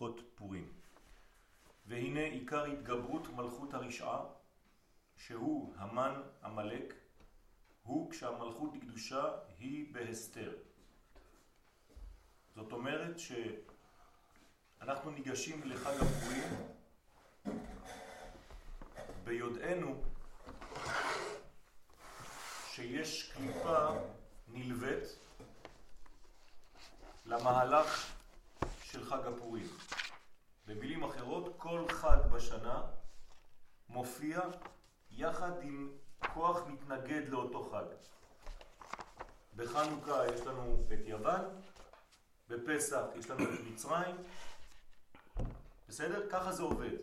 הלכות פורים. והנה עיקר התגברות מלכות הרשעה, שהוא המן המלאק, הוא כשהמלכות הקדושה היא בהסתר. זאת אומרת שאנחנו ניגשים לחג הפורים ביודענו שיש קליפה נלווית למהלך של חג הפורים. במילים אחרות, כל חג בשנה מופיע יחד עם כוח מתנגד לאותו חג. בחנוכה יש לנו את יוון, בפסח יש לנו את מצרים, בסדר? ככה זה עובד.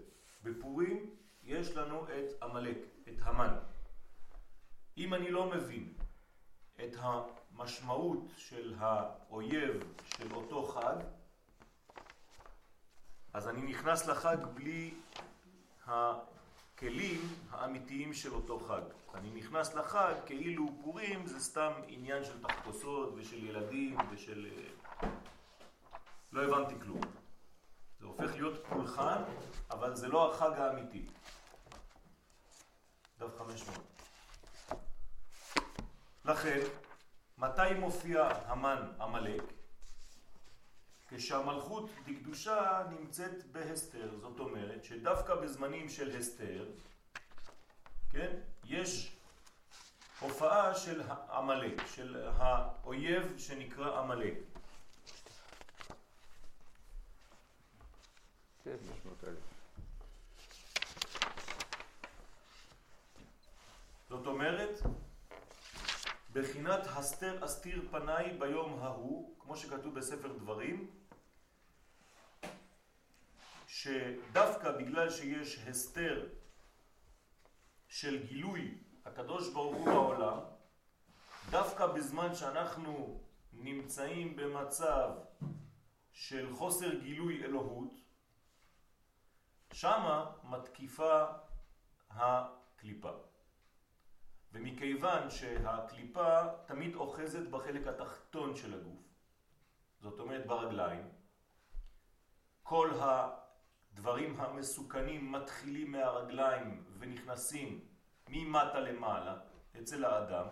בפורים יש לנו את עמלק, את המן. אם אני לא מבין את המשמעות של האויב של אותו חג, אז אני נכנס לחג בלי הכלים האמיתיים של אותו חג. אני נכנס לחג כאילו פורים זה סתם עניין של תחפושות ושל ילדים ושל... לא הבנתי כלום. זה הופך להיות פולחן, אבל זה לא החג האמיתי. דף 500. לכן, מתי מופיע המן עמלק? כשהמלכות בקדושה נמצאת בהסתר, זאת אומרת שדווקא בזמנים של הסתר, כן, יש הופעה של עמלק, של האויב שנקרא עמלק. זאת אומרת, בחינת הסתר אסתיר פניי ביום ההוא, כמו שכתוב בספר דברים, שדווקא בגלל שיש הסתר של גילוי הקדוש ברוך הוא בעולם, דווקא בזמן שאנחנו נמצאים במצב של חוסר גילוי אלוהות, שמה מתקיפה הקליפה. ומכיוון שהקליפה תמיד אוחזת בחלק התחתון של הגוף, זאת אומרת ברגליים, כל הדברים המסוכנים מתחילים מהרגליים ונכנסים ממטה למעלה אצל האדם.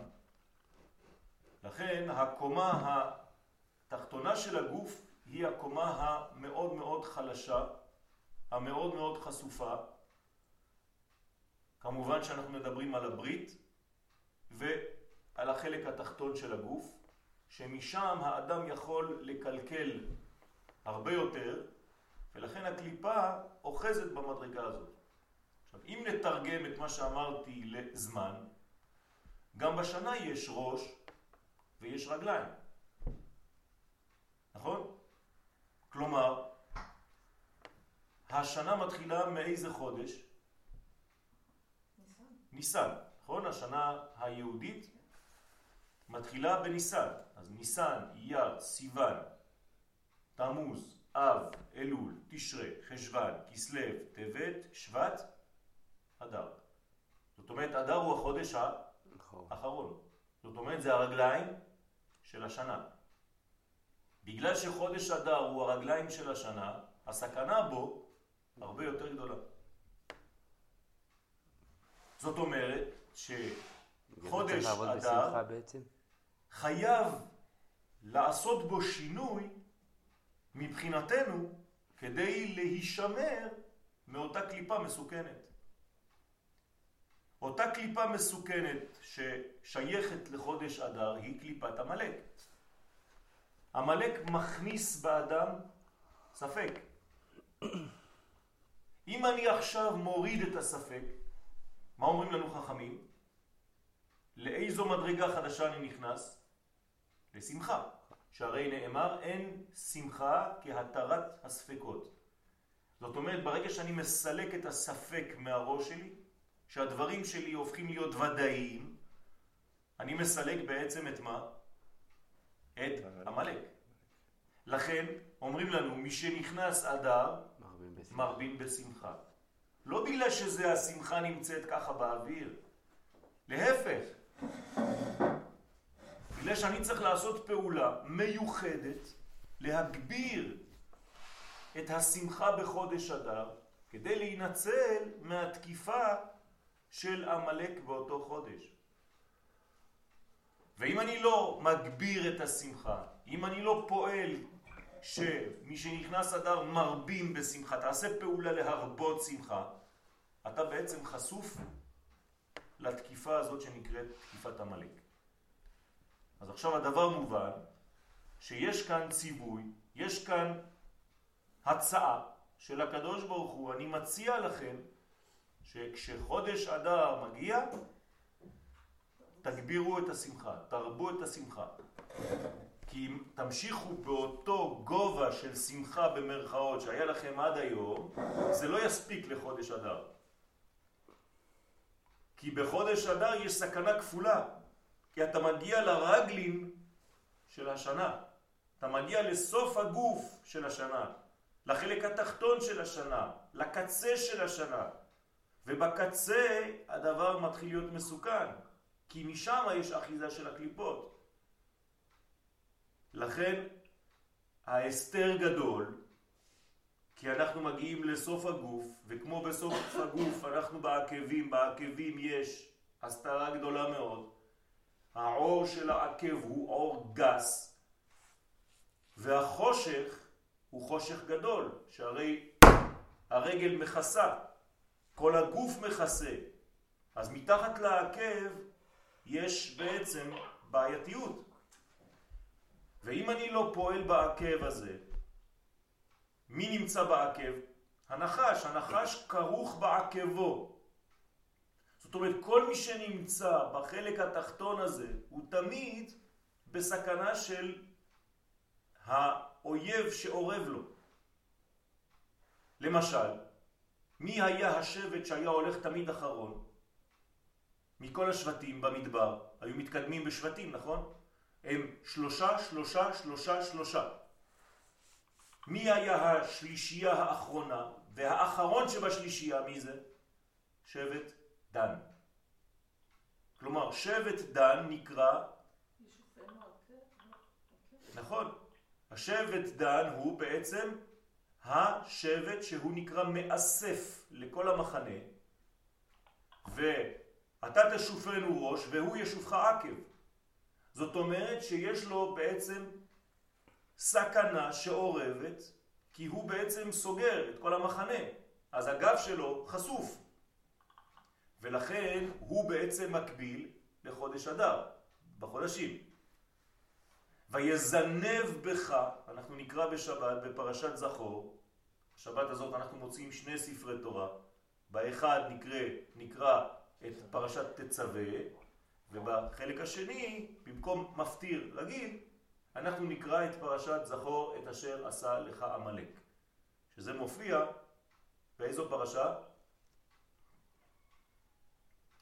לכן הקומה התחתונה של הגוף היא הקומה המאוד מאוד חלשה, המאוד מאוד חשופה. כמובן שאנחנו מדברים על הברית, ועל החלק התחתון של הגוף, שמשם האדם יכול לקלקל הרבה יותר, ולכן הקליפה אוחזת במדרגה הזאת. עכשיו, אם נתרגם את מה שאמרתי לזמן, גם בשנה יש ראש ויש רגליים. נכון? כלומר, השנה מתחילה מאיזה חודש? ניסן. ניסן. נכון? השנה היהודית מתחילה בניסן. אז ניסן, אייר, סיוון, תמוז, אב, אלול, תשרה, חשוון, כסלו, טבת, שבט, אדר. זאת אומרת, אדר הוא החודש האחרון. זאת אומרת, זה הרגליים של השנה. בגלל שחודש אדר הוא הרגליים של השנה, הסכנה בו הרבה יותר גדולה. זאת אומרת שחודש אדר חייב לעשות בו שינוי מבחינתנו כדי להישמר מאותה קליפה מסוכנת. אותה קליפה מסוכנת ששייכת לחודש אדר היא קליפת המלאק. המלאק מכניס באדם ספק. אם אני עכשיו מוריד את הספק, מה אומרים לנו חכמים? לאיזו מדרגה חדשה אני נכנס? לשמחה. שהרי נאמר אין שמחה כהתרת הספקות. זאת אומרת, ברגע שאני מסלק את הספק מהראש שלי, שהדברים שלי הופכים להיות ודאיים, אני מסלק בעצם את מה? את המלאק. לכן אומרים לנו, מי שנכנס אדר, מרבין בשמחה. לא בגלל שזה השמחה נמצאת ככה באוויר, להפך. בגלל שאני צריך לעשות פעולה מיוחדת להגביר את השמחה בחודש אדר כדי להינצל מהתקיפה של עמלק באותו חודש. ואם אני לא מגביר את השמחה, אם אני לא פועל שמי שנכנס אדר מרבים בשמחה, תעשה פעולה להרבות שמחה, אתה בעצם חשוף לתקיפה הזאת שנקראת תקיפת עמלק. אז עכשיו הדבר מובן שיש כאן ציווי, יש כאן הצעה של הקדוש ברוך הוא, אני מציע לכם שכשחודש אדר מגיע, תגבירו את השמחה, תרבו את השמחה. כי אם תמשיכו באותו גובה של שמחה במרכאות שהיה לכם עד היום, זה לא יספיק לחודש אדר. כי בחודש אדר יש סכנה כפולה, כי אתה מגיע לרגלים של השנה, אתה מגיע לסוף הגוף של השנה, לחלק התחתון של השנה, לקצה של השנה, ובקצה הדבר מתחיל להיות מסוכן, כי משם יש אחיזה של הקליפות. לכן ההסתר גדול, כי אנחנו מגיעים לסוף הגוף, וכמו בסוף הגוף אנחנו בעקבים, בעקבים יש הסתרה גדולה מאוד. העור של העקב הוא עור גס, והחושך הוא חושך גדול, שהרי הרגל מכסה, כל הגוף מכסה. אז מתחת לעקב יש בעצם בעייתיות. ואם אני לא פועל בעקב הזה, מי נמצא בעקב? הנחש, הנחש כרוך בעקבו. זאת אומרת, כל מי שנמצא בחלק התחתון הזה, הוא תמיד בסכנה של האויב שאורב לו. למשל, מי היה השבט שהיה הולך תמיד אחרון? מכל השבטים במדבר, היו מתקדמים בשבטים, נכון? הם שלושה, שלושה, שלושה, שלושה. מי היה השלישייה האחרונה? והאחרון שבשלישייה, מי זה? שבט דן. כלומר, שבט דן נקרא... נכון. השבט דן הוא בעצם השבט שהוא נקרא מאסף לכל המחנה, ואתה תשופנו ראש והוא ישופך עקב. זאת אומרת שיש לו בעצם סכנה שעורבת, כי הוא בעצם סוגר את כל המחנה, אז הגב שלו חשוף. ולכן הוא בעצם מקביל לחודש אדר, בחודשים. ויזנב בך, אנחנו נקרא בשבת בפרשת זכור, בשבת הזאת אנחנו מוצאים שני ספרי תורה, באחד נקרא, נקרא את פרשת תצווה, ובחלק השני, במקום מפטיר רגיל, אנחנו נקרא את פרשת זכור את אשר עשה לך עמלק. שזה מופיע באיזו פרשה?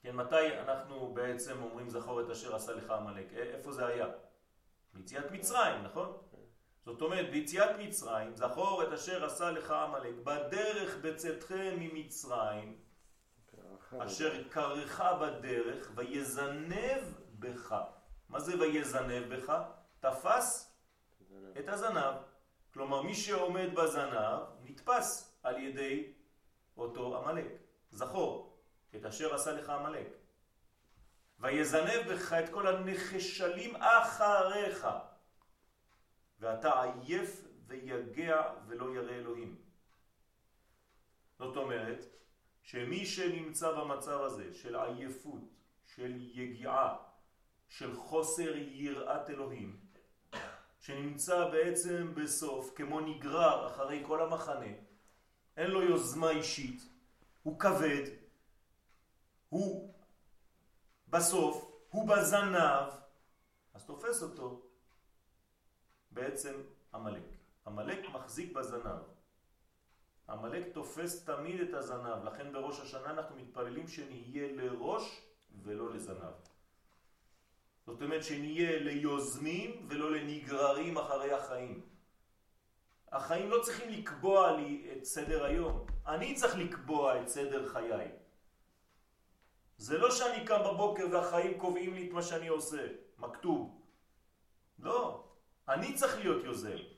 כן, מתי אנחנו בעצם אומרים זכור את אשר עשה לך עמלק? איפה זה היה? ביציאת מצרים, נכון? זאת אומרת, ביציאת מצרים, זכור את אשר עשה לך עמלק, בדרך בצאתכם ממצרים, אשר קרך בדרך ויזנב בך. מה זה ויזנב בך? תפס את הזנב. כלומר, מי שעומד בזנב נתפס על ידי אותו עמלק. זכור את אשר עשה לך עמלק. ויזנב בך את כל הנחשלים אחריך, ואתה עייף ויגע ולא ירא אלוהים. זאת אומרת, שמי שנמצא במצב הזה של עייפות, של יגיעה, של חוסר יראת אלוהים, שנמצא בעצם בסוף כמו נגרר אחרי כל המחנה, אין לו יוזמה אישית, הוא כבד, הוא בסוף, הוא בזנב, אז תופס אותו בעצם המלאק. המלאק מחזיק בזנב. המלאק תופס תמיד את הזנב, לכן בראש השנה אנחנו מתפללים שנהיה לראש ולא לזנב. זאת אומרת שנהיה ליוזמים ולא לנגררים אחרי החיים. החיים לא צריכים לקבוע לי את סדר היום, אני צריך לקבוע את סדר חיי. זה לא שאני קם בבוקר והחיים קובעים לי את מה שאני עושה, מכתוב. לא, אני צריך להיות יוזם.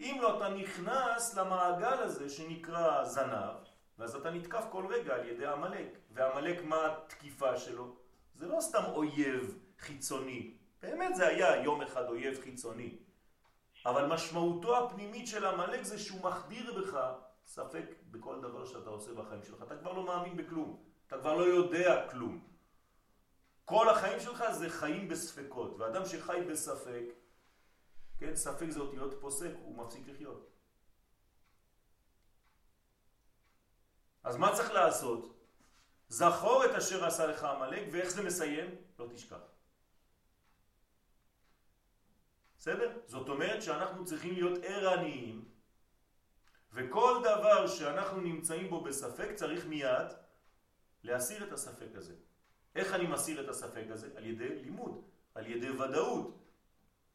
אם לא, אתה נכנס למעגל הזה שנקרא זנב, ואז אתה נתקף כל רגע על ידי המלאק. והמלאק, מה התקיפה שלו? זה לא סתם אויב חיצוני. באמת זה היה יום אחד אויב חיצוני. אבל משמעותו הפנימית של המלאק זה שהוא מחדיר בך ספק בכל דבר שאתה עושה בחיים שלך. אתה כבר לא מאמין בכלום. אתה כבר לא יודע כלום. כל החיים שלך זה חיים בספקות, ואדם שחי בספק, כן, ספק זה אותיות פוסק, הוא מפסיק לחיות. אז מה צריך לעשות? זכור את אשר עשה לך המלאק, ואיך זה מסיים? לא תשכח. בסדר? זאת אומרת שאנחנו צריכים להיות ערניים, וכל דבר שאנחנו נמצאים בו בספק צריך מיד להסיר את הספק הזה. איך אני מסיר את הספק הזה? על ידי לימוד, על ידי ודאות,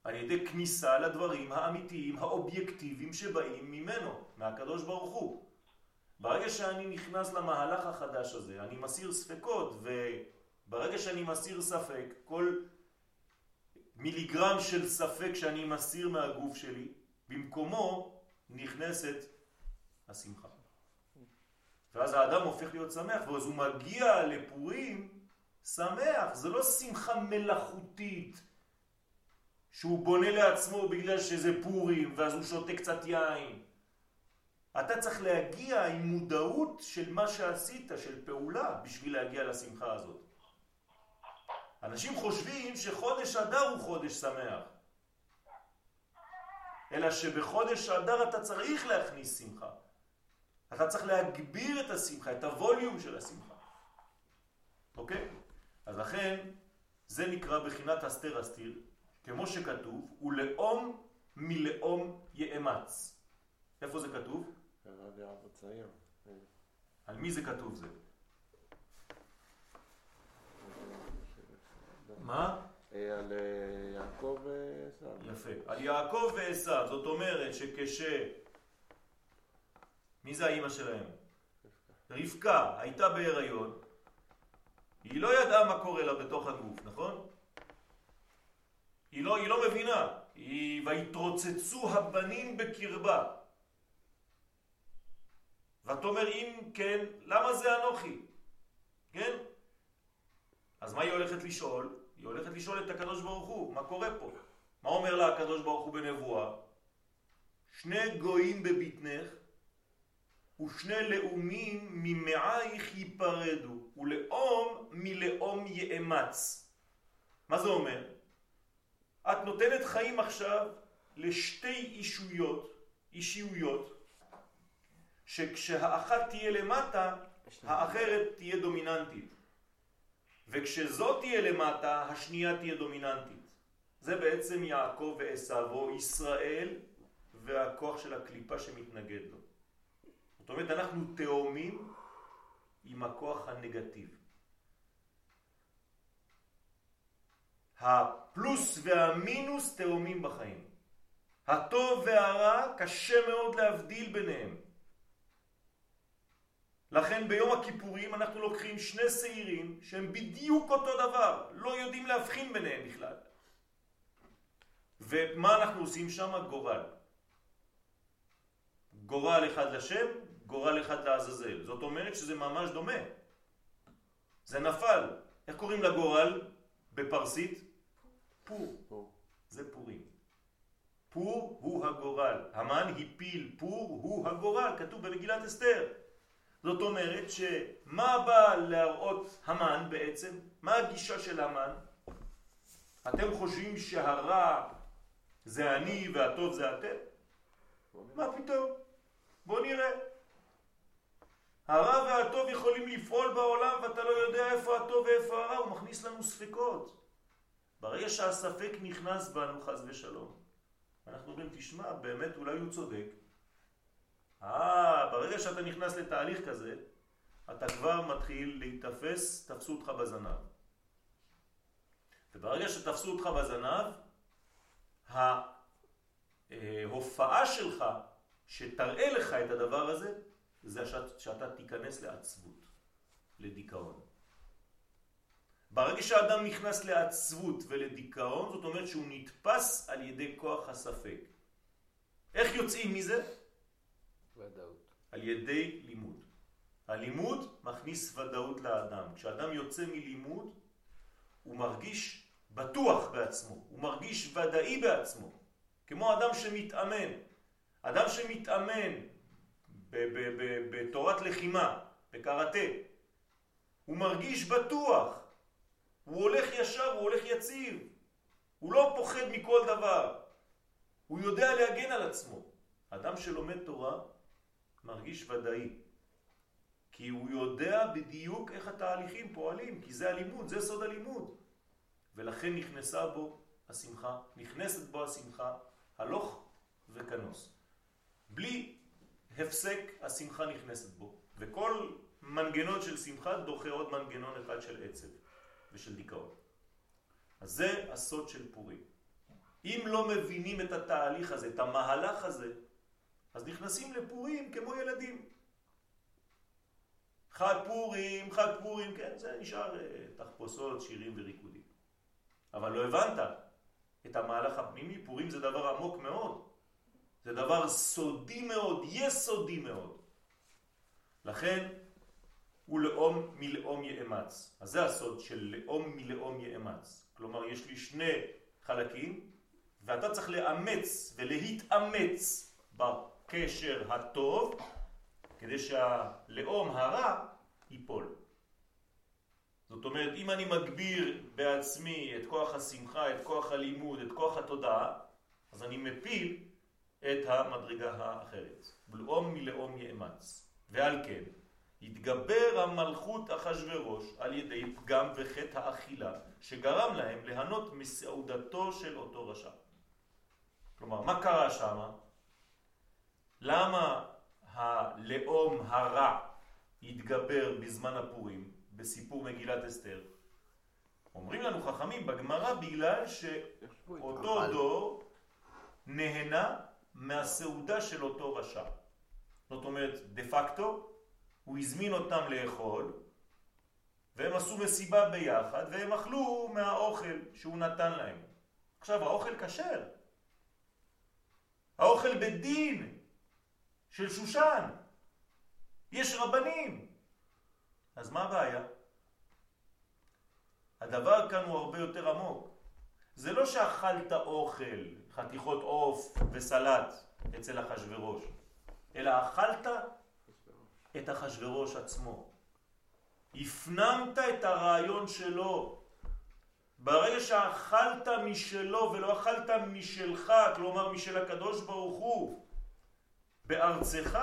על ידי כניסה לדברים האמיתיים, האובייקטיביים שבאים ממנו, מהקדוש ברוך הוא. ברגע שאני נכנס למהלך החדש הזה, אני מסיר ספקות, וברגע שאני מסיר ספק, כל מיליגרם של ספק שאני מסיר מהגוף שלי, במקומו נכנסת השמחה. ואז האדם הופך להיות שמח, ואז הוא מגיע לפורים שמח. זה לא שמחה מלאכותית שהוא בונה לעצמו בגלל שזה פורים, ואז הוא שותה קצת יין. אתה צריך להגיע עם מודעות של מה שעשית, של פעולה, בשביל להגיע לשמחה הזאת. אנשים חושבים שחודש אדר הוא חודש שמח. אלא שבחודש אדר אתה צריך להכניס שמחה. אתה צריך להגביר את השמחה, את הווליום של השמחה. אוקיי? אז לכן זה נקרא בחינת אסתר אסתיר, כמו שכתוב, ולאום מלאום יאמץ. איפה זה כתוב? על מי זה כתוב זה? מה? אה, על אה, יעקב ועשו. יפה. על יעקב ועשו, זאת אומרת שכש... מי זה האימא שלהם? רבקה הייתה בהיריון, היא לא ידעה מה קורה לה בתוך הגוף, נכון? היא לא, היא לא מבינה. היא... ויתרוצצו הבנים בקרבה. ואת אומר, אם כן, למה זה אנוכי? כן? אז מה היא הולכת לשאול? היא הולכת לשאול את הקדוש ברוך הוא, מה קורה פה? מה אומר לה הקדוש ברוך הוא בנבואה? שני גויים בבטנך ושני לאומים ממעייך ייפרדו ולאום מלאום יאמץ. מה זה אומר? את נותנת חיים עכשיו לשתי אישויות, אישיויות, שכשהאחת תהיה למטה, האחרת תהיה דומיננטית. וכשזאת תהיה למטה, השנייה תהיה דומיננטית. זה בעצם יעקב ועשיו, או ישראל והכוח של הקליפה שמתנגד לו. זאת אומרת, אנחנו תאומים עם הכוח הנגטיב. הפלוס והמינוס תאומים בחיים. הטוב והרע קשה מאוד להבדיל ביניהם. לכן ביום הכיפורים אנחנו לוקחים שני שעירים שהם בדיוק אותו דבר, לא יודעים להבחין ביניהם בכלל. ומה אנחנו עושים שם? גורל. גורל אחד לשם, גורל אחד לעזאזל. זאת אומרת שזה ממש דומה. זה נפל. איך קוראים לגורל בפרסית? פור. פור. זה פורים. פור הוא הגורל. המן הפיל פור הוא הגורל, כתוב במגילת אסתר. זאת אומרת שמה בא להראות המן בעצם? מה הגישה של המן? אתם חושבים שהרע זה אני והטוב זה אתם? מה פתאום? בוא נראה. הרע והטוב יכולים לפעול בעולם ואתה לא יודע איפה הטוב ואיפה הרע, הוא מכניס לנו ספקות. שהספק נכנס בנו חז ושלום, אנחנו אומרים, תשמע, באמת אולי הוא צודק. אה, ברגע שאתה נכנס לתהליך כזה, אתה כבר מתחיל להתאפס, תפסו אותך בזנב. וברגע שתפסו אותך בזנב, ההופעה שלך שתראה לך את הדבר הזה, זה שאתה תיכנס לעצבות, לדיכאון. ברגע שהאדם נכנס לעצבות ולדיכאון, זאת אומרת שהוא נתפס על ידי כוח הספק. איך יוצאים מזה? ודאות. על ידי לימוד. הלימוד מכניס ודאות לאדם. כשאדם יוצא מלימוד, הוא מרגיש בטוח בעצמו, הוא מרגיש ודאי בעצמו, כמו אדם שמתאמן. אדם שמתאמן בתורת לחימה, בקראטה, הוא מרגיש בטוח, הוא הולך ישר, הוא הולך יציב, הוא לא פוחד מכל דבר, הוא יודע להגן על עצמו. אדם שלומד תורה מרגיש ודאי, כי הוא יודע בדיוק איך התהליכים פועלים, כי זה הלימוד, זה סוד הלימוד. ולכן נכנסה בו השמחה, נכנסת בו השמחה, הלוך וכנוס. בלי הפסק השמחה נכנסת בו, וכל מנגנון של שמחה דוחה עוד מנגנון אחד של עצב ושל דיכאון. אז זה הסוד של פורים. אם לא מבינים את התהליך הזה, את המהלך הזה, אז נכנסים לפורים כמו ילדים. חג פורים, חג פורים, כן, זה נשאר אה, תחפושות, שירים וריקודים. אבל לא הבנת את המהלך הפנימי, פורים זה דבר עמוק מאוד. זה דבר סודי מאוד, יסודי מאוד. לכן הוא לאום מלאום יאמץ. אז זה הסוד של לאום מלאום יאמץ. כלומר, יש לי שני חלקים, ואתה צריך לאמץ ולהתאמץ בקשר הטוב, כדי שהלאום הרע ייפול. זאת אומרת, אם אני מגביר בעצמי את כוח השמחה, את כוח הלימוד, את כוח התודעה, אז אני מפיל את המדרגה האחרת. לאום מלאום יאמץ. ועל כן, התגבר המלכות אחשורוש על ידי פגם וחטא האכילה, שגרם להם להנות מסעודתו של אותו רשע. כלומר, מה קרה שם? למה הלאום הרע התגבר בזמן הפורים, בסיפור מגילת אסתר? אומרים לנו חכמים בגמרא בגלל שאותו דור נהנה מהסעודה של אותו רשע. זאת אומרת, דה פקטו, הוא הזמין אותם לאכול, והם עשו מסיבה ביחד, והם אכלו מהאוכל שהוא נתן להם. עכשיו, האוכל כשר. האוכל בדין של שושן. יש רבנים. אז מה הבעיה? הדבר כאן הוא הרבה יותר עמוק. זה לא שאכלת אוכל, חתיכות עוף וסלט אצל אחשורוש, אלא אכלת את אחשורוש עצמו. הפנמת את הרעיון שלו. ברגע שאכלת משלו ולא אכלת משלך, כלומר משל הקדוש ברוך הוא, בארצך,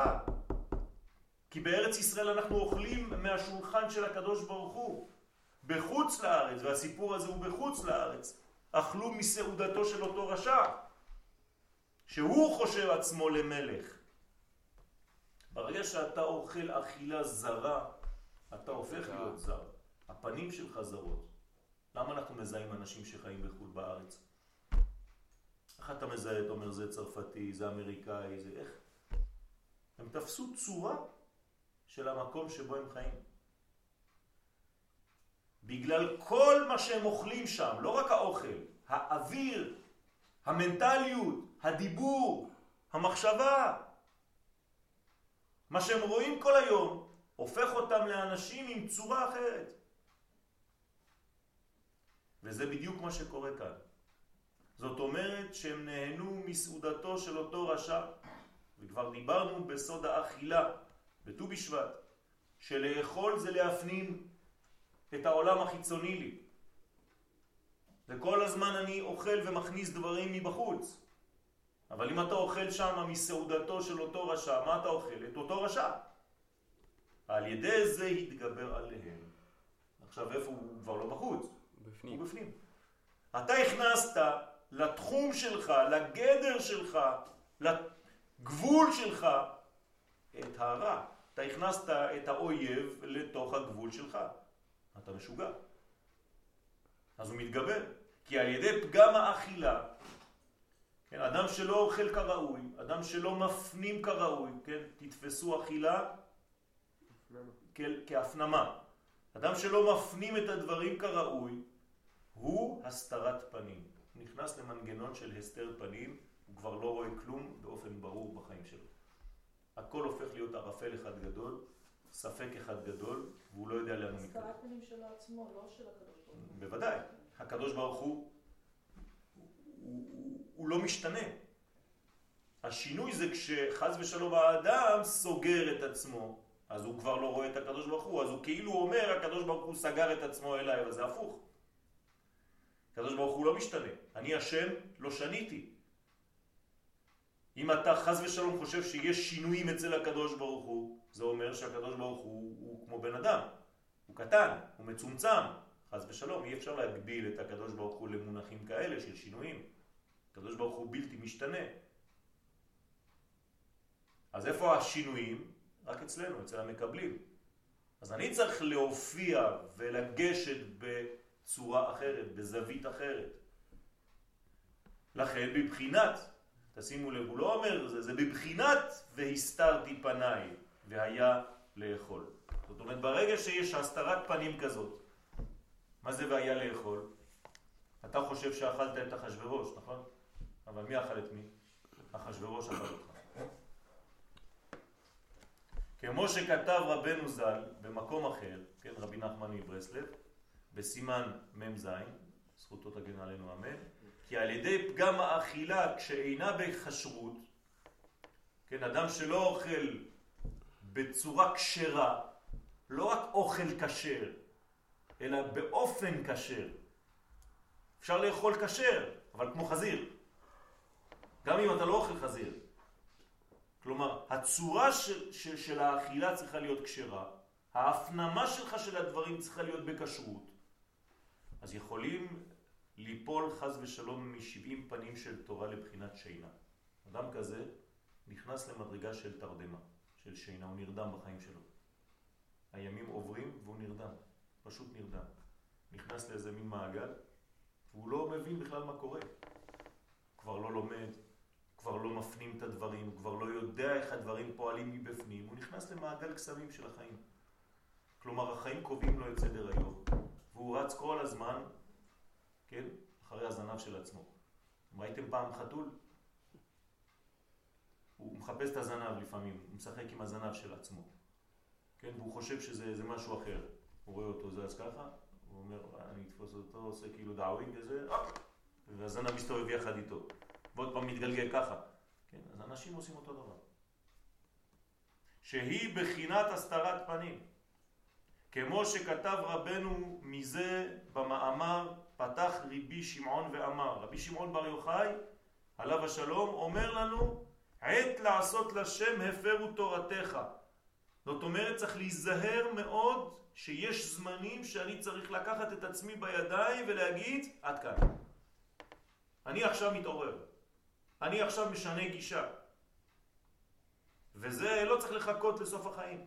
כי בארץ ישראל אנחנו אוכלים מהשולחן של הקדוש ברוך הוא, בחוץ לארץ, והסיפור הזה הוא בחוץ לארץ, אכלו מסעודתו של אותו רשע, שהוא חושב עצמו למלך. ברגע שאתה אוכל אכילה זרה, אתה הופך להיות זר. הפנים שלך זרות. למה אנחנו מזהים אנשים שחיים בחו"ל בארץ? איך אתה מזהה, אתה אומר זה צרפתי, זה אמריקאי, זה איך? הם תפסו צורה של המקום שבו הם חיים. בגלל כל מה שהם אוכלים שם, לא רק האוכל, האוויר, המנטליות, הדיבור, המחשבה, מה שהם רואים כל היום, הופך אותם לאנשים עם צורה אחרת. וזה בדיוק מה שקורה כאן. זאת אומרת שהם נהנו מסעודתו של אותו רשע, וכבר דיברנו בסוד האכילה, בט"ו בשבט, שלאכול זה להפנים את העולם החיצוני לי. וכל הזמן אני אוכל ומכניס דברים מבחוץ. אבל אם אתה אוכל שם מסעודתו של אותו רשע, מה אתה אוכל? את אותו רשע. על ידי זה התגבר עליהם. עכשיו איפה הוא כבר לא בחוץ? בפנים. הוא בפנים. אתה הכנסת לתחום שלך, לגדר שלך, לגבול שלך, את הרע. אתה הכנסת את האויב לתוך הגבול שלך. אתה משוגע. אז הוא מתגבר. כי על ידי פגם האכילה, כן, אדם שלא אוכל כראוי, אדם שלא מפנים כראוי, כן, תתפסו אכילה כהפנמה. אדם שלא מפנים את הדברים כראוי, הוא הסתרת פנים. נכנס למנגנון של הסתר פנים, הוא כבר לא רואה כלום באופן ברור בחיים שלו. הכל הופך להיות ערפל אחד גדול, ספק אחד גדול, והוא לא יודע לאן הוא מתקדם. הסתרת פנים שלו עצמו, לא של הקדוש ברוך הוא. בוודאי. הקדוש ברוך הוא, הוא, הוא, הוא לא משתנה. השינוי זה כשחז ושלום האדם סוגר את עצמו, אז הוא כבר לא רואה את הקדוש ברוך הוא, אז הוא כאילו אומר הקדוש ברוך הוא סגר את עצמו אליי, אבל זה הפוך. הקדוש ברוך הוא לא משתנה. אני השם, לא שניתי. אם אתה חז ושלום חושב שיש שינויים אצל הקדוש ברוך הוא, זה אומר שהקדוש ברוך הוא הוא כמו בן אדם. הוא קטן, הוא מצומצם. חז ושלום, אי אפשר להגביל את הקדוש ברוך הוא למונחים כאלה של שינויים. הקדוש ברוך הוא בלתי משתנה. אז איפה השינויים? רק אצלנו, אצל המקבלים. אז אני צריך להופיע ולגשת בצורה אחרת, בזווית אחרת. לכן בבחינת, תשימו לב, הוא לא אומר, זה, זה בבחינת והסתרתי פניי והיה לאכול. זאת אומרת, ברגע שיש הסתרת פנים כזאת, מה זה והיה לאכול? אתה חושב שאכלת את אחשוורוש, נכון? אבל מי אכל את מי? אחשוורוש אכל אותך. כמו שכתב רבנו ז"ל במקום אחר, כן, רבי נחמן מברסלב, בסימן מ"ז, זכותו תגן עלינו אמן, כי על ידי פגם האכילה כשאינה בכשרות, כן, אדם שלא אוכל בצורה כשרה, לא רק אוכל כשר, אלא באופן כשר. אפשר לאכול כשר, אבל כמו חזיר. גם אם אתה לא אוכל חזיר. כלומר, הצורה של, של, של האכילה צריכה להיות כשרה, ההפנמה שלך של הדברים צריכה להיות בכשרות. אז יכולים ליפול חז ושלום משבעים פנים של תורה לבחינת שינה. אדם כזה נכנס למדרגה של תרדמה, של שינה, הוא נרדם בחיים שלו. הימים עוברים והוא נרדם, פשוט נרדם. נכנס לאיזה מין מעגל, והוא לא מבין בכלל מה קורה. כבר לא לומד, כבר לא מפנים את הדברים, הוא כבר לא יודע איך הדברים פועלים מבפנים, הוא נכנס למעגל קסמים של החיים. כלומר, החיים קובעים לו את סדר היום, והוא רץ כל הזמן, כן, אחרי הזנב של עצמו. ראיתם פעם חתול? הוא מחפש את הזנב לפעמים, הוא משחק עם הזנב של עצמו. כן, והוא חושב שזה משהו אחר. הוא רואה אותו זז ככה, הוא אומר, אני אתפוס אותו, עושה כאילו דאווין כזה, והזנב מסתובב יחד איתו. ועוד פעם מתגלגל ככה. כן? אז אנשים עושים אותו דבר. שהיא בחינת הסתרת פנים. כמו שכתב רבנו מזה במאמר פתח רבי שמעון ואמר. רבי שמעון בר יוחאי, עליו השלום, אומר לנו עת לעשות לשם הפרו תורתך. זאת אומרת צריך להיזהר מאוד שיש זמנים שאני צריך לקחת את עצמי בידיים ולהגיד עד כאן. אני עכשיו מתעורר. אני עכשיו משנה גישה. וזה לא צריך לחכות לסוף החיים.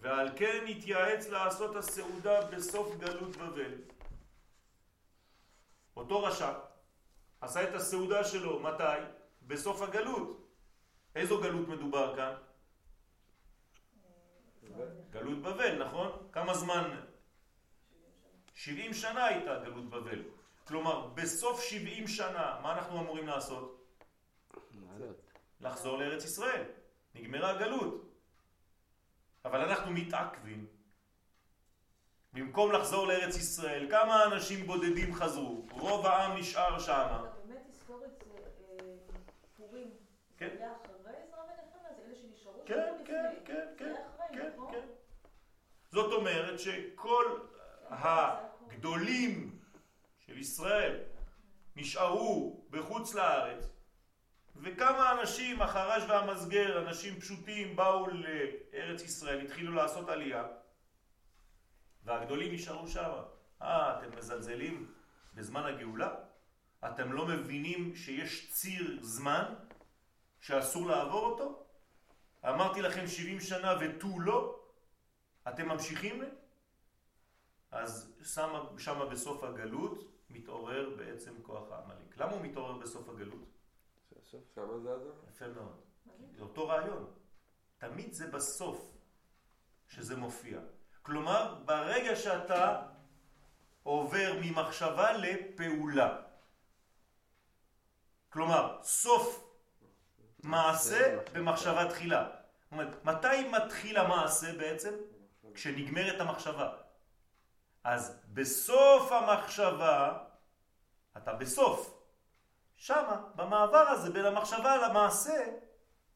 ועל כן התייעץ לעשות הסעודה בסוף גלות בבל. אותו רשע עשה את הסעודה שלו, מתי? בסוף הגלות. איזו גלות מדובר כאן? גלות בבל, נכון? כמה זמן? 70 שנה הייתה גלות בבל. כלומר, בסוף 70 שנה, מה אנחנו אמורים לעשות? לחזור לארץ ישראל. נגמרה הגלות. אבל אנחנו מתעכבים. במקום לחזור לארץ ישראל, כמה אנשים בודדים חזרו? רוב העם נשאר שם. באמת היסטורית אה, פורים. כן. זה היה אחרי עזרא ונחמיה? זה אלה שנשארו שם כן. כן, כן, זה כן, כן, נכון? כן. זאת אומרת שכל הגדולים של ישראל נשארו בחוץ לארץ, וכמה אנשים, החרש והמסגר, אנשים פשוטים, באו לארץ ישראל, התחילו לעשות עלייה, והגדולים נשארו שם. אה, אתם מזלזלים בזמן הגאולה? אתם לא מבינים שיש ציר זמן שאסור לעבור אותו? אמרתי לכם 70 שנה ותו לא? אתם ממשיכים? אז שמה, שמה בסוף הגלות מתעורר בעצם כוח העמלק. למה הוא מתעורר בסוף הגלות? שמה זה הזמן? יפה מאוד. זה אותו רעיון. תמיד זה בסוף שזה מופיע. כלומר, ברגע שאתה עובר ממחשבה לפעולה. כלומר, סוף מעשה במחשבה תחילה. זאת אומרת, מתי מתחיל המעשה בעצם? כשנגמרת המחשבה. אז בסוף המחשבה, אתה בסוף, שמה, במעבר הזה בין המחשבה למעשה,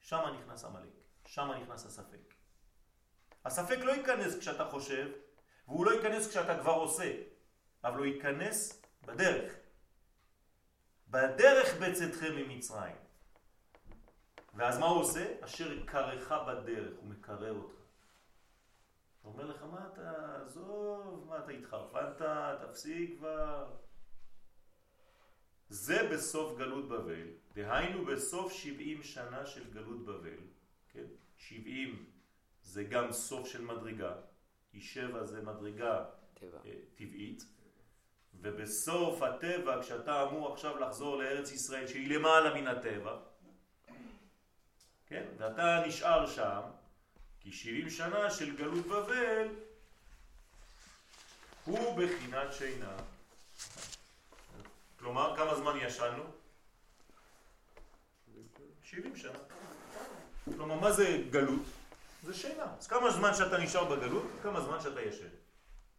שמה נכנס המלאק, שמה נכנס הספק. הספק לא ייכנס כשאתה חושב, והוא לא ייכנס כשאתה כבר עושה, אבל הוא ייכנס בדרך. בדרך בצאתכם ממצרים. ואז מה הוא עושה? אשר קרך בדרך, הוא מקרר אותך. הוא אומר לך, מה אתה, עזוב, מה אתה התחרפנת, תפסיק כבר. זה בסוף גלות בבל, דהיינו בסוף 70 שנה של גלות בבל, כן? 70 זה גם סוף של מדרגה, כי שבע זה מדרגה טבע. אה, טבעית, ובסוף הטבע, כשאתה אמור עכשיו לחזור לארץ ישראל שהיא למעלה מן הטבע, כן? ואתה נשאר שם, כי 70 שנה של גלות בבל הוא בחינת שינה. כלומר, כמה זמן ישנו? 70 שנה. כלומר, מה זה גלות? זה שינה. אז כמה זמן שאתה נשאר בגלות, כמה זמן שאתה ישן.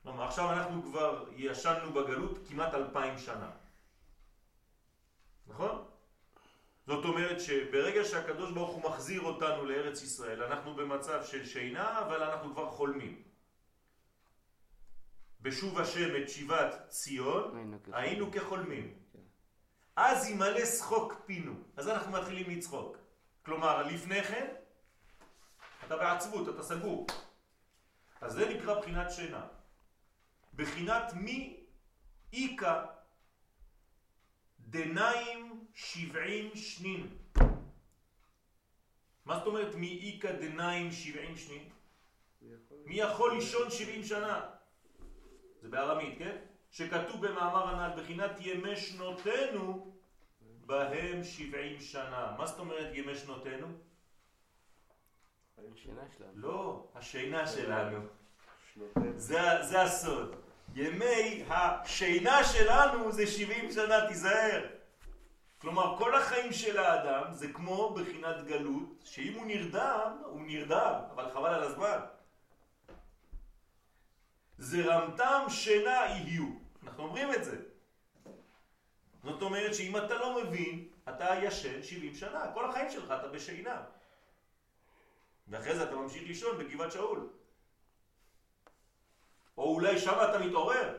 כלומר, עכשיו אנחנו כבר ישנו בגלות כמעט אלפיים שנה. נכון? זאת אומרת שברגע שהקדוש ברוך הוא מחזיר אותנו לארץ ישראל, אנחנו במצב של שינה, אבל אנחנו כבר חולמים. בשוב השם את שיבת ציון, היינו כחולמים. אז ימלא שחוק פינו. אז אנחנו מתחילים לצחוק. כלומר, לפני כן, אתה בעצבות, אתה סגור. אז זה נקרא בחינת שינה. בחינת מי איכה דניים שבעים שנין. מה זאת אומרת מי איכה דניים שבעים שנין? מי יכול לישון שבעים שנה? זה בארמית, כן? שכתוב במאמר הנ"ל, בחינת ימי שנותינו בהם שבעים שנה. מה זאת אומרת ימי שנותינו? השינה שלנו. לא, השינה שלנו. זה, זה הסוד. ימי השינה שלנו זה 70 שנה, תיזהר. כלומר, כל החיים של האדם זה כמו בחינת גלות, שאם הוא נרדם, הוא נרדם, אבל חבל על הזמן. זרמתם שינה יהיו. אנחנו אומרים את זה. זאת אומרת שאם אתה לא מבין, אתה ישן 70 שנה, כל החיים שלך אתה בשינה. ואחרי זה אתה ממשיך לישון בגבעת שאול. או אולי שם אתה מתעורר.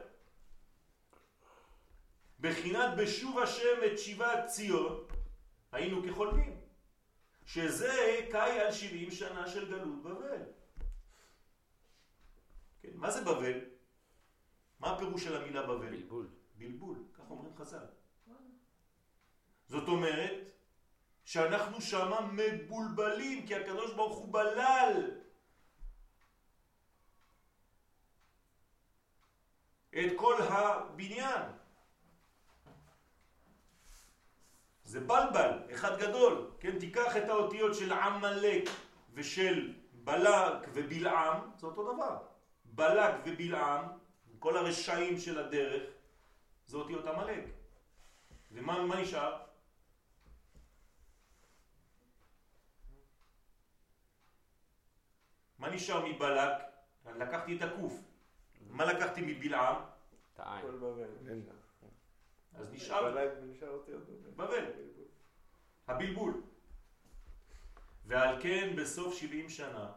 בחינת בשוב השם את שיבת ציון, היינו כחולמים. שזה קאי על 70 שנה של גלות בבל. כן, מה זה בבל? מה הפירוש של המילה בבל? בלבול. בלבול, כך אומרים חז"ל. זאת אומרת שאנחנו שמה מבולבלים, כי הקדוש ברוך הוא בלל את כל הבניין. זה בלבל, אחד גדול, כן? תיקח את האותיות של עמלק ושל בלק ובלעם, זה אותו דבר. בלק ובלעם, כל הרשעים של הדרך, זה אותיות עמלק. ומה נשאר? מה נשאר מבלק? לקחתי את הקוף. מה לקחתי מבלעם? את העין. אז נשאר בבל. הבלבול. ועל כן בסוף 70 שנה,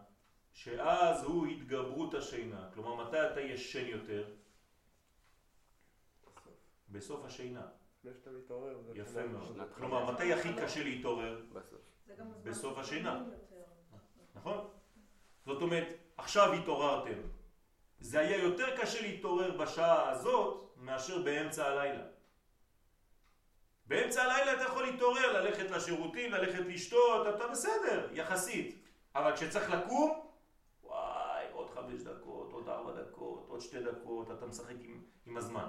שאז הוא התגברות השינה, כלומר מתי אתה ישן יותר? בסוף השינה. יפה מאוד. כלומר, מתי הכי קשה להתעורר? בסוף השינה. נכון? זאת אומרת, עכשיו התעוררתם. זה היה יותר קשה להתעורר בשעה הזאת מאשר באמצע הלילה. באמצע הלילה אתה יכול להתעורר, ללכת לשירותים, ללכת לשתות, אתה בסדר, יחסית. אבל כשצריך לקום, וואי, עוד חמש דקות, עוד ארבע דקות, עוד שתי דקות, אתה משחק עם, עם הזמן.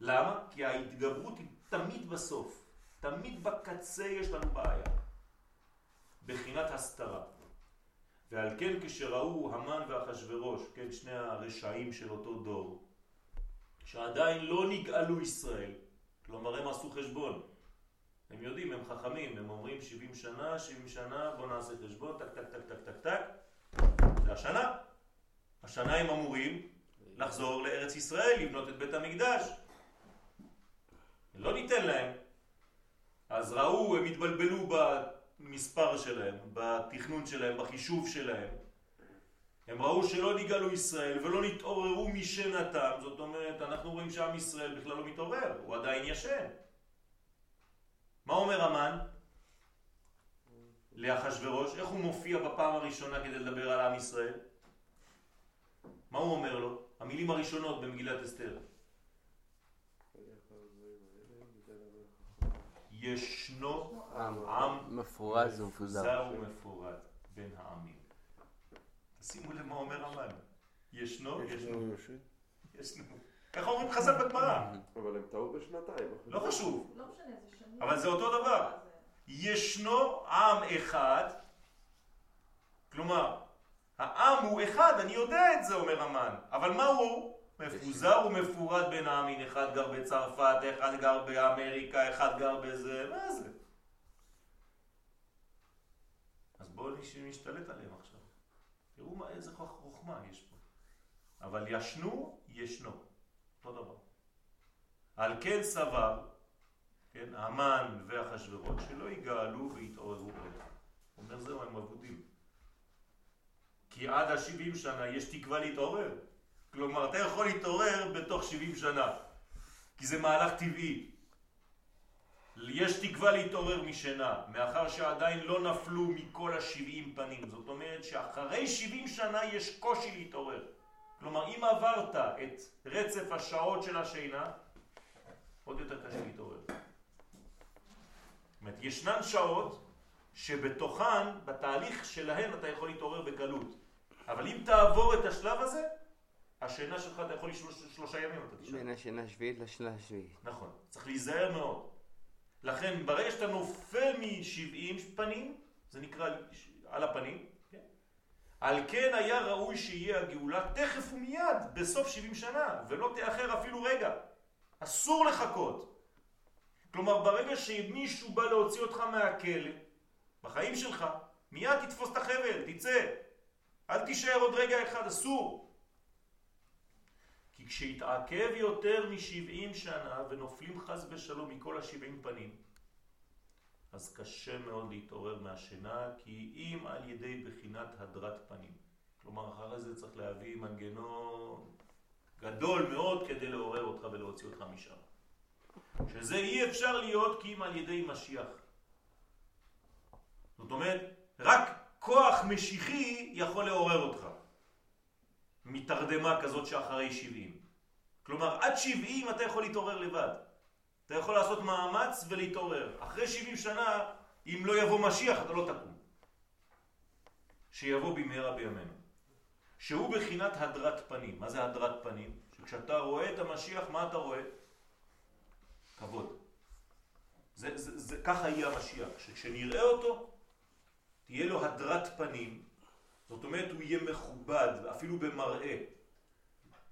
למה? כי ההתגברות היא תמיד בסוף. תמיד בקצה יש לנו בעיה. בחינת הסתרה. ועל כן כשראו המן ואחשוורוש, כן, שני הרשעים של אותו דור, שעדיין לא נגאלו ישראל, כלומר הם עשו חשבון, הם יודעים, הם חכמים, הם אומרים 70 שנה, 70 שנה, בוא נעשה חשבון, טק טק טק טק טק טק, זה השנה. השנה הם אמורים לחזור לארץ ישראל, לבנות את בית המקדש. לא ניתן להם. אז ראו, הם התבלבלו במספר שלהם, בתכנון שלהם, בחישוב שלהם. הם ראו שלא נגאלו ישראל ולא נתעוררו משנתם, זאת אומרת, אנחנו רואים שעם ישראל בכלל לא מתעורר, הוא עדיין ישן. מה אומר המן? לאחשוורוש, איך הוא מופיע בפעם הראשונה כדי לדבר על עם ישראל? מה הוא אומר לו? המילים הראשונות במגילת אסתר. ישנו עם מפורז ומפוזר ומפורד בין העמים. שימו לב מה אומר המן. ישנו, ישנו. ישנו. איך אומרים חז"ל בגמרא? אבל הם טעו בשנתיים. לא חשוב. לא משנה, זה שנים. אבל זה אותו דבר. ישנו עם אחד, כלומר, העם הוא אחד, אני יודע את זה, אומר המן, אבל מה הוא? מפוזר ומפורד בין העמים, אחד גר בצרפת, אחד גר באמריקה, אחד גר בזה, מה זה? אז בואו נשתלט עליהם עכשיו. תראו מה, איזה חוכמה יש פה. אבל ישנו, ישנו. אותו דבר. על כן סבר, כן, המן ואחשוורוש, שלא יגאלו ויתעוררו עוד. אומר זהו, הם אבודים. כי עד ה-70 שנה יש תקווה להתעורר. כלומר, אתה יכול להתעורר בתוך 70 שנה, כי זה מהלך טבעי. יש תקווה להתעורר משינה, מאחר שעדיין לא נפלו מכל ה-70 פנים. זאת אומרת שאחרי 70 שנה יש קושי להתעורר. כלומר, אם עברת את רצף השעות של השינה, עוד יותר קשה להתעורר. זאת אומרת, ישנן שעות שבתוכן, בתהליך שלהן אתה יכול להתעורר בקלות. אבל אם תעבור את השלב הזה, השינה שלך אתה יכול לשלוש, שלושה ימים אתה תשאר. בין השינה השביעית לשנה השביעית. נכון, צריך להיזהר מאוד. לכן ברגע שאתה נופל מ-70 פנים, זה נקרא על הפנים, כן? על כן היה ראוי שיהיה הגאולה תכף ומיד בסוף 70 שנה, ולא תאחר אפילו רגע. אסור לחכות. כלומר, ברגע שמישהו בא להוציא אותך מהכלא, בחיים שלך, מיד תתפוס את החבל, תצא. אל תישאר עוד רגע אחד, אסור. כי כשהתעכב יותר מ-70 שנה ונופלים חס ושלום מכל ה-70 פנים, אז קשה מאוד להתעורר מהשינה, כי אם על ידי בחינת הדרת פנים. כלומר, אחרי זה צריך להביא מנגנון גדול מאוד כדי לעורר אותך ולהוציא אותך משם. שזה אי אפשר להיות כי אם על ידי משיח. זאת אומרת, רק כוח משיחי יכול לעורר אותך. מתרדמה כזאת שאחרי 70. כלומר, עד 70 אתה יכול להתעורר לבד. אתה יכול לעשות מאמץ ולהתעורר. אחרי 70 שנה, אם לא יבוא משיח, אתה לא תקום. שיבוא במהרה בימינו. שהוא בחינת הדרת פנים. מה זה הדרת פנים? שכשאתה רואה את המשיח, מה אתה רואה? כבוד. זה, זה, זה, ככה יהיה המשיח. שכשנראה אותו, תהיה לו הדרת פנים, זאת אומרת הוא יהיה מכובד, אפילו במראה.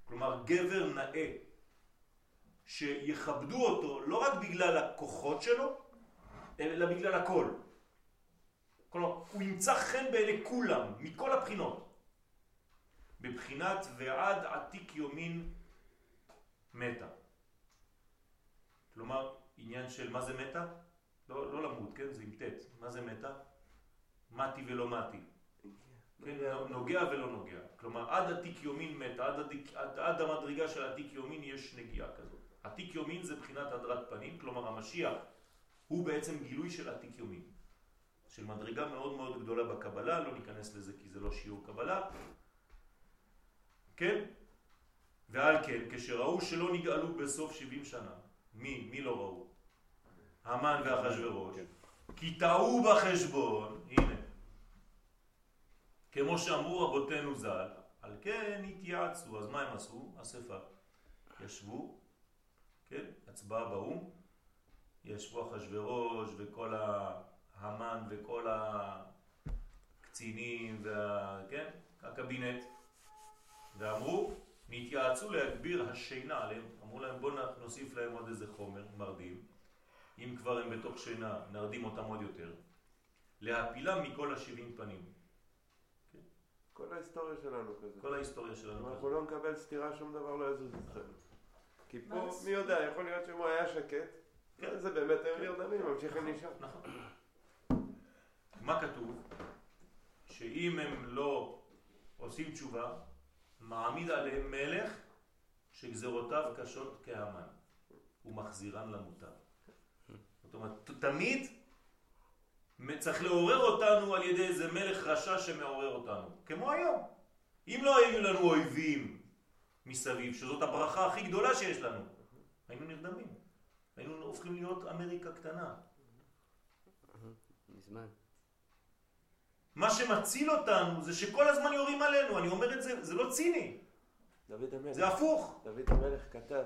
כלומר גבר נאה, שיכבדו אותו לא רק בגלל הכוחות שלו, אלא בגלל הכל. כלומר, הוא ימצא חן בעיני כולם, מכל הבחינות. בבחינת ועד עתיק יומין מתה. כלומר, עניין של מה זה מתה? לא, לא למות, כן? זה עם ט'. מה זה מתה? מתי ולא מתי. כן, נוגע ולא נוגע. כלומר, עד עתיק יומין מת, עד, עד, עד, עד המדרגה של עתיק יומין יש נגיעה כזאת. עתיק יומין זה בחינת הדרת פנים, כלומר המשיח הוא בעצם גילוי של עתיק יומין. של מדרגה מאוד מאוד גדולה בקבלה, לא ניכנס לזה כי זה לא שיעור קבלה. כן? ועל כן, כשראו שלא נגאלו בסוף 70 שנה, מי? מי לא ראו? המן ואחשוורוש. כן. כי טעו בחשבון, הנה, כמו שאמרו רבותינו ז"ל, על כן התייעצו, אז מה הם עשו? אספה. ישבו, כן, הצבעה באו"ם, ישבו אחשוורוש וכל ההמן וכל הקצינים, וה, כן, הקבינט, ואמרו, נתייעצו להגביר השינה עליהם, אמרו להם בואו נוסיף להם עוד איזה חומר מרדים, אם כבר הם בתוך שינה, נרדים אותם עוד יותר, להפילם מכל השבעים פנים. כל ההיסטוריה שלנו כזה. כל ההיסטוריה שלנו. אנחנו לא נקבל סתירה, שום דבר לא יזוז אצלנו. כי פה, מי יודע, יכול להיות שאם הוא היה שקט, כן. זה באמת הם נרדמים, ממשיכים לישון. נכון. מה כתוב? שאם הם לא עושים תשובה, מעמיד עליהם מלך שגזרותיו קשות כהמן, ומחזירן למוטב. זאת אומרת, תמיד צריך לעורר אותנו על ידי איזה מלך רשע שמעורר אותנו, כמו היום. אם לא היו לנו אויבים מסביב, שזאת הברכה הכי גדולה שיש לנו, היינו נרדמים. היינו הופכים להיות אמריקה קטנה. מזמן. מה שמציל אותנו זה שכל הזמן יורים עלינו, אני אומר את זה, זה לא ציני, דוד המלך, זה הפוך. דוד המלך כתב,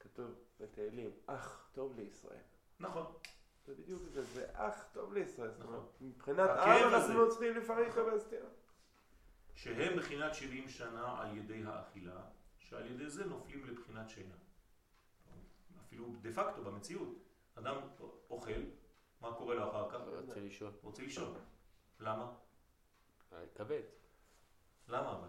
כתוב בתהילים, אך טוב לישראל. נכון. זה בדיוק זה, זה אך טוב לישראל. זאת נכון. אומרת, מבחינת הכאב עם הזה. אנחנו לא צריכים לפרק לקבל סתירה. שהם בחינת 70 שנה על ידי האכילה, שעל ידי זה נופלים לבחינת שינה. אפילו דה פקטו במציאות. אדם אוכל, מה קורה לו אחר כך? רוצה לישון. רוצה לישון. למה? כבד. למה אבל?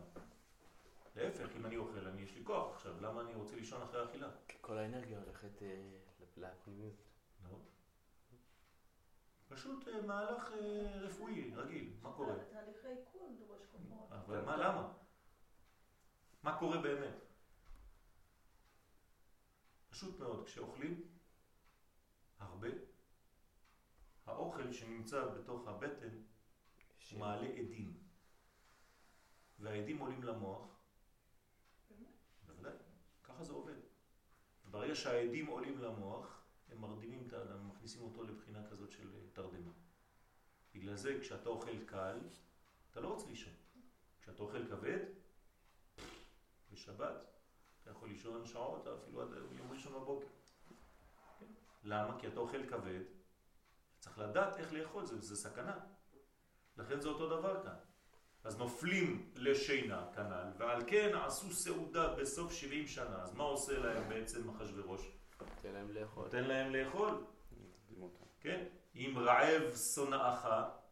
להפך, אם אני אוכל, אני יש לי כוח עכשיו, למה אני רוצה לישון אחרי האכילה? כי כל האנרגיה הולכת אה, לפנימיות. פשוט אה, מהלך אה, רפואי, רגיל. מה קורה? תהליכי עיכול דורש כוחות. אבל מה, למה? מה קורה באמת? פשוט מאוד, כשאוכלים הרבה, האוכל שנמצא בתוך הבטן מעלה עדים. והעדים עולים למוח. בוודאי, ככה זה עובד. ברגע שהעדים עולים למוח, הם מרדימים את האדם, מכניסים אותו לבחינה כזאת של אה, תרדמה. בגלל זה כשאתה אוכל קל, אתה לא רוצה לישון. כשאתה אוכל כבד, בשבת, אתה יכול לישון שעות, אפילו עד יום ראשון בבוקר. כן? למה? כי אתה אוכל כבד, צריך לדעת איך לאכול, זה, זה סכנה. לכן זה אותו דבר כאן. אז נופלים לשינה כנ"ל, ועל כן עשו סעודה בסוף 70 שנה. אז מה עושה להם בעצם אחשוורוש? תן להם לאכול. נותן להם לאכול. כן? אם רעב שונאך,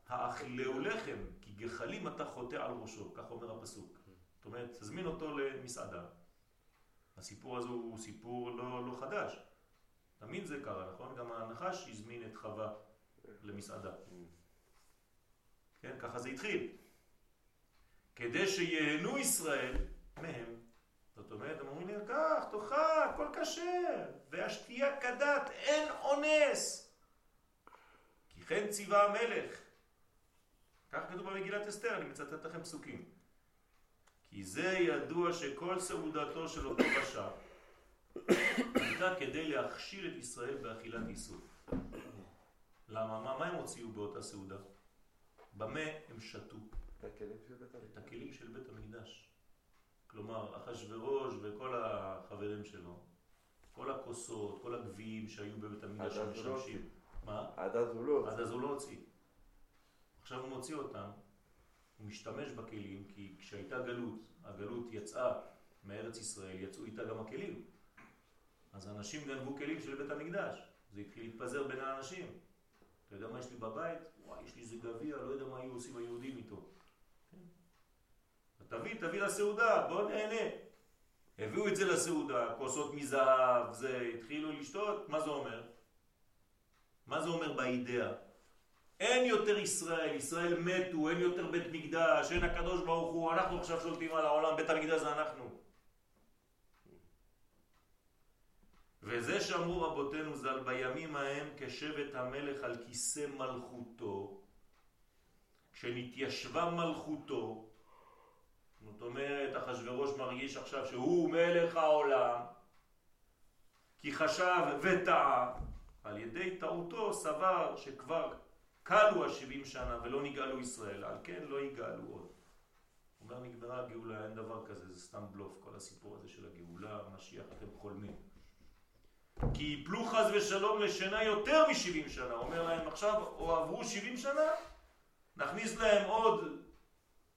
האכילהו לחם, כי גחלים אתה חוטא על ראשו, כך אומר הפסוק. זאת אומרת, תזמין אותו למסעדה. הסיפור הזה הוא סיפור לא, לא חדש. תמיד זה קרה, נכון? גם הנחש הזמין את חווה למסעדה. כן, ככה זה התחיל. כדי שיהנו ישראל מהם. זאת אומרת, הם אומרים לי, קח, תאכל, הכל כשר, והשתייה כדת, אין אונס. כי כן ציווה המלך. כך כתוב במגילת אסתר, אני מצטט לכם פסוקים. כי זה ידוע שכל סעודתו של אותו רשע הייתה כדי להכשיל את ישראל באכילת איסור. למה? מה, מה הם הוציאו באותה סעודה? במה הם שתו? את הכלים של בית את המקדש. הכלים של בית המקדש. כלומר, אחשוורוש וכל החברים שלו, כל הכוסות, כל הגביעים שהיו בבית המקדש עד שמשמשים. מה? עד אז הוא לא עד הוציא. אז הוא לא הוציא. עכשיו הוא מוציא אותם, הוא משתמש בכלים, כי כשהייתה גלות, הגלות יצאה מארץ ישראל, יצאו איתה גם הכלים. אז אנשים גנבו כלים של בית המקדש. זה התחיל להתפזר בין האנשים. אתה יודע מה יש לי בבית? וואי, יש לי איזה גביע, לא יודע מה היו עושים היהודים איתו. כן? תביא, תביא לסעודה, בוא נהנה. הביאו את זה לסעודה, כוסות מזהב, זה, התחילו לשתות, מה זה אומר? מה זה אומר באידאה? אין יותר ישראל, ישראל מתו, אין יותר בית מקדש, אין הקדוש ברוך הוא, אנחנו עכשיו שולטים על העולם, בית המקדש זה אנחנו. וזה שאמרו רבותינו ז"ל בימים ההם כשבט המלך על כיסא מלכותו, כשנתיישבה מלכותו, זאת אומרת אחשוורוש מרגיש עכשיו שהוא מלך העולם, כי חשב וטעה, על ידי טעותו סבר שכבר כלו השבעים שנה ולא נגאלו ישראל, על כן לא יגאלו עוד. אומר נגמרה הגאולה, אין דבר כזה, זה סתם בלוף, כל הסיפור הזה של הגאולה, משיח אתם חולמים. כי יפלו חס ושלום לשינה יותר מ-70 שנה. אומר להם עכשיו, או עברו 70 שנה, נכניס להם עוד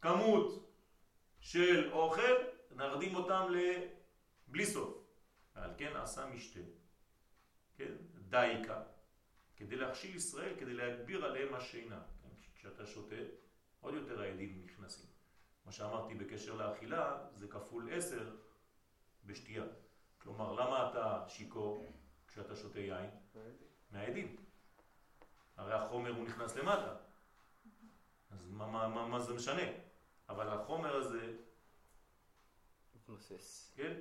כמות של אוכל, נרדים אותם ל... בלי סוף. על כן עשה משתה. כן? דייקה, כדי להכשיל ישראל, כדי להגביר עליהם השינה. כן? כשאתה שותה, עוד יותר העדים נכנסים. מה שאמרתי בקשר לאכילה, זה כפול עשר בשתייה. כלומר, למה אתה שיקור כשאתה שותה יין? מהעדים. הרי החומר הוא נכנס למטה. אז מה, מה, מה, מה זה משנה? אבל החומר הזה, מתנוסס. כן,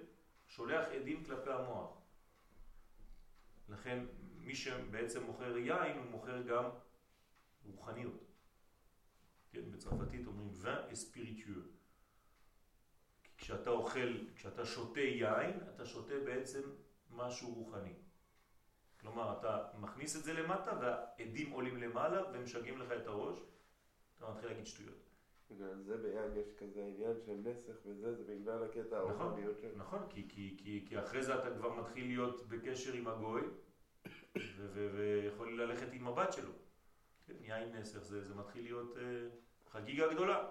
שולח עדים כלפי המוח. לכן מי שבעצם מוכר יין הוא מוכר גם רוחניות. כן, בצרפתית אומרים spiritueux. כי כשאתה אוכל, כשאתה שותה יין, אתה שותה בעצם משהו רוחני. כלומר, אתה מכניס את זה למטה והעדים עולים למעלה ומשגעים לך את הראש, אתה מתחיל להגיד שטויות. בגלל זה ביין יש כזה עניין של נסך וזה, זה בגלל הקטע הרוחניות שלו. נכון, כי, כי, כי, כי אחרי זה אתה כבר מתחיל להיות בקשר עם הגוי ויכול ללכת עם הבת שלו. כן, יין נסך זה, זה מתחיל להיות אה, חגיגה גדולה.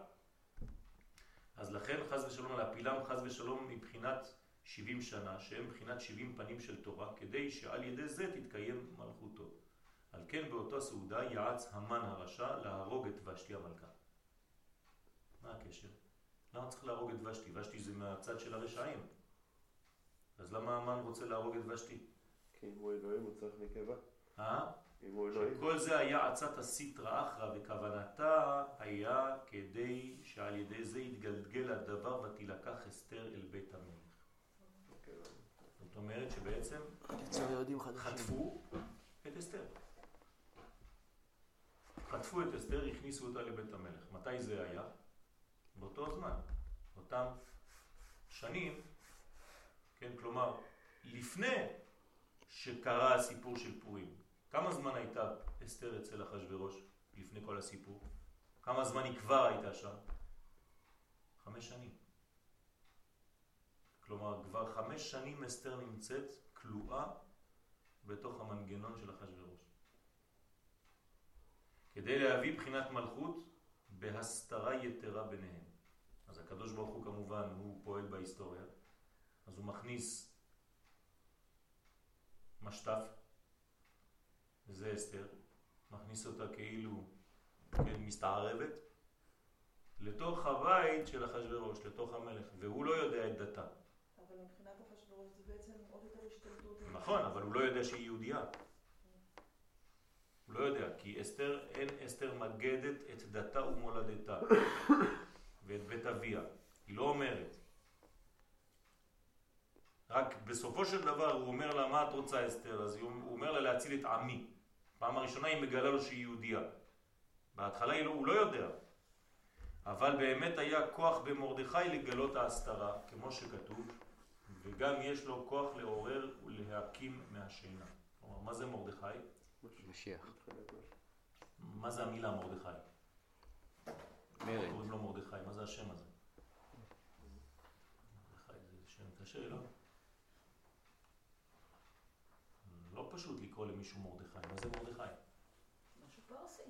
אז לכן חז ושלום להפילם חז ושלום מבחינת 70 שנה, שהם מבחינת 70 פנים של תורה, כדי שעל ידי זה תתקיים מלכותו. על כן באותה סעודה יעץ המן הרשע להרוג את ושתי המלכה. מה הקשר? למה צריך להרוג את ושתי? ושתי זה מהצד של הרשעים. אז למה המן רוצה להרוג את ושתי? כי אם הוא אלוהים הוא צריך נקבה. אה? אם הוא אלוהים. כל זה היה עצת הסיטרא אחרא וכוונתה היה כדי שעל ידי זה יתגלגל הדבר ותילקח אסתר אל בית המלך. אוקיי, זאת אומרת שבעצם. חטפו את אסתר. חטפו את אסתר, הכניסו אותה לבית המלך. מתי זה היה? באותו זמן. אותם שנים, כן, כלומר, לפני שקרה הסיפור של פורים. כמה זמן הייתה אסתר אצל אחשוורוש לפני כל הסיפור? כמה זמן היא כבר הייתה שם? חמש שנים. כלומר, כבר חמש שנים אסתר נמצאת כלואה בתוך המנגנון של אחשוורוש. כדי להביא בחינת מלכות בהסתרה יתרה ביניהם. אז הקדוש ברוך הוא כמובן, הוא פועל בהיסטוריה, אז הוא מכניס משטף, וזה אסתר, מכניס אותה כאילו כן, מסתערבת, לתוך הבית של אחשוורוש, לתוך המלך, והוא לא יודע את דתה. אבל מבחינת אחשוורוש זה בעצם עוד יותר השתלטות. נכון, אבל הוא לא יודע שהיא יהודייה. הוא לא יודע, כי אסתר, אין אסתר מגדת את דתה ומולדתה ואת בית אביה. היא לא אומרת. רק בסופו של דבר הוא אומר לה, מה את רוצה אסתר? אז הוא אומר לה להציל את עמי. פעם הראשונה היא מגלה לו שהיא יהודייה. בהתחלה לא, הוא לא יודע. אבל באמת היה כוח במרדכי לגלות ההסתרה, כמו שכתוב, וגם יש לו כוח לעורר ולהקים מהשינה. כלומר, מה זה מרדכי? משיח. מה זה המילה מרדכי? מרד. השם הזה? זה שם קשה, לא? לא פשוט לקרוא למישהו מרדכי, מה זה מרדכי? משהו פרסי.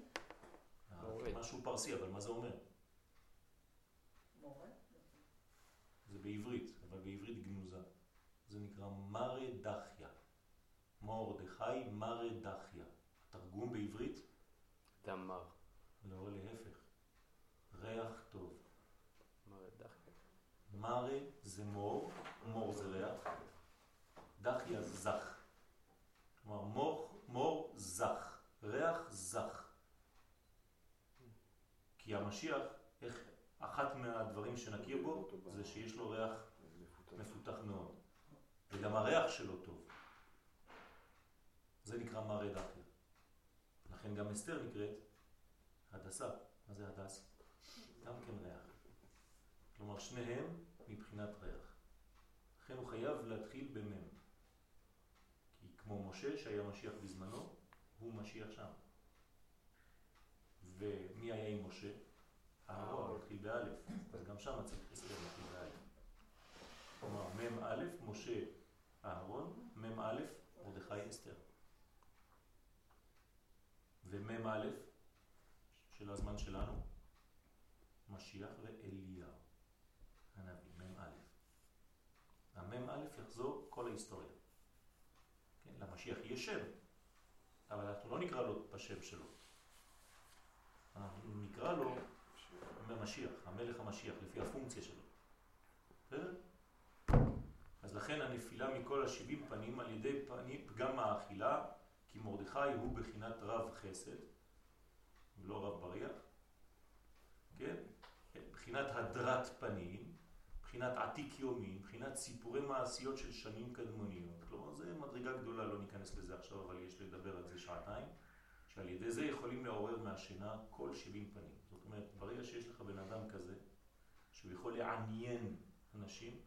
מורד. משהו פרסי, אבל מה זה אומר? מורה. זה בעברית, אבל בעברית גנוזה. זה נקרא מרדכיה. מרדכי מרדכיה. התרגום בעברית? דמר. לא, להפך. ריח. מרה זה מור, מור זה ריח, דחיה זך. כלומר, מור, מור זך, ריח זך. כי המשיח, איך, אחת מהדברים שנכיר בו זה שיש לו ריח מפותח מאוד. וגם הריח שלו טוב. זה נקרא מראה דחיה. לכן גם אסתר נקראת הדסה. מה זה הדס? גם כן ריח. כלומר שניהם מבחינת ריח. לכן הוא חייב להתחיל במם. כי כמו משה שהיה משיח בזמנו, הוא משיח שם. ומי היה עם משה? אהרון, התחיל באלף. אז גם שם צריך אסתר להתחיל באלף. כלומר, מם א', משה, אהרון, מם א', מרדכי אסתר. ומם א', של הזמן שלנו, משיח ואליהו. הנביא, מ"א. המ"א יחזור כל ההיסטוריה. כן, למשיח יש שם, אבל אנחנו לא נקרא לו בשם שלו. אנחנו נקרא לו משיח, המלך המשיח, לפי הפונקציה שלו. בסדר? אז לכן הנפילה מכל השבעים פנים על ידי פנים, פגם האכילה, כי מרדכי הוא בחינת רב חסד, לא רב בריח, כן? בחינת הדרת פנים, בחינת עתיק יומין, בחינת סיפורי מעשיות של שנים קדמוניות. כלומר, זה מדרגה גדולה, לא ניכנס לזה עכשיו, אבל יש לדבר על זה שעתיים, שעל ידי זה יכולים לעורר מהשינה כל שבעים פנים. זאת אומרת, ברגע שיש לך בן אדם כזה, שהוא יכול לעניין אנשים,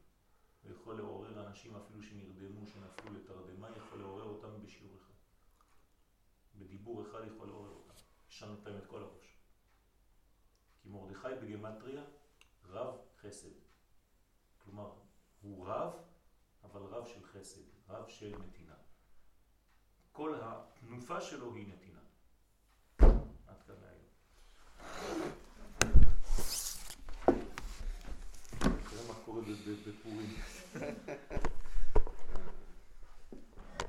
הוא יכול לעורר אנשים אפילו שנרדמו, שנפלו לתרדמה, יכול לעורר אותם בשיעור אחד. בדיבור אחד יכול לעורר אותם. לשנות להם את כל הראש. כי מרדכי בגמטריה רב חסד. כלומר, הוא רב, אבל רב של חסד, רב של נתינה. כל התנופה שלו היא נתינה. עד כאן להיום. תראה מה קורה בפורים.